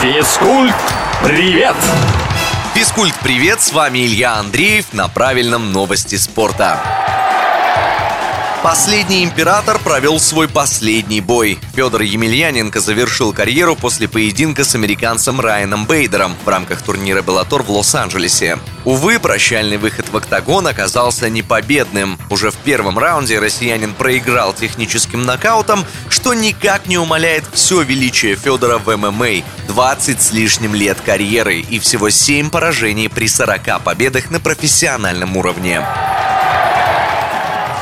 Физкульт, привет! Физкульт, привет! С вами Илья Андреев на правильном новости спорта. Последний император провел свой последний бой. Федор Емельяненко завершил карьеру после поединка с американцем Райаном Бейдером в рамках турнира Беллатор в Лос-Анджелесе. Увы, прощальный выход в октагон оказался непобедным. Уже в первом раунде россиянин проиграл техническим нокаутом, что никак не умаляет все величие Федора в ММА. 20 с лишним лет карьеры и всего 7 поражений при 40 победах на профессиональном уровне.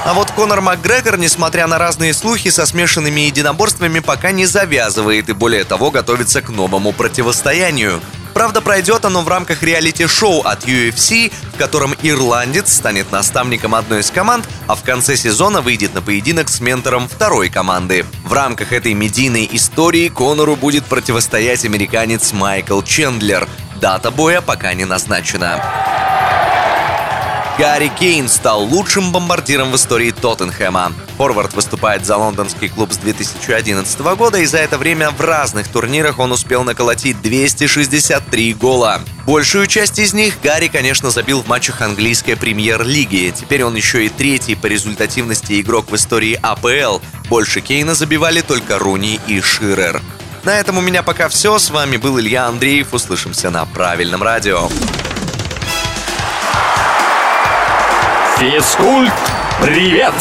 А вот Конор Макгрегор, несмотря на разные слухи, со смешанными единоборствами пока не завязывает и более того готовится к новому противостоянию. Правда, пройдет оно в рамках реалити-шоу от UFC, в котором ирландец станет наставником одной из команд, а в конце сезона выйдет на поединок с ментором второй команды. В рамках этой медийной истории Конору будет противостоять американец Майкл Чендлер. Дата боя пока не назначена. Гарри Кейн стал лучшим бомбардиром в истории Тоттенхэма. Форвард выступает за лондонский клуб с 2011 года, и за это время в разных турнирах он успел наколотить 263 гола. Большую часть из них Гарри, конечно, забил в матчах английской премьер-лиги. Теперь он еще и третий по результативности игрок в истории АПЛ. Больше Кейна забивали только Руни и Ширер. На этом у меня пока все. С вами был Илья Андреев. Услышимся на правильном радио. Физкульт, привет!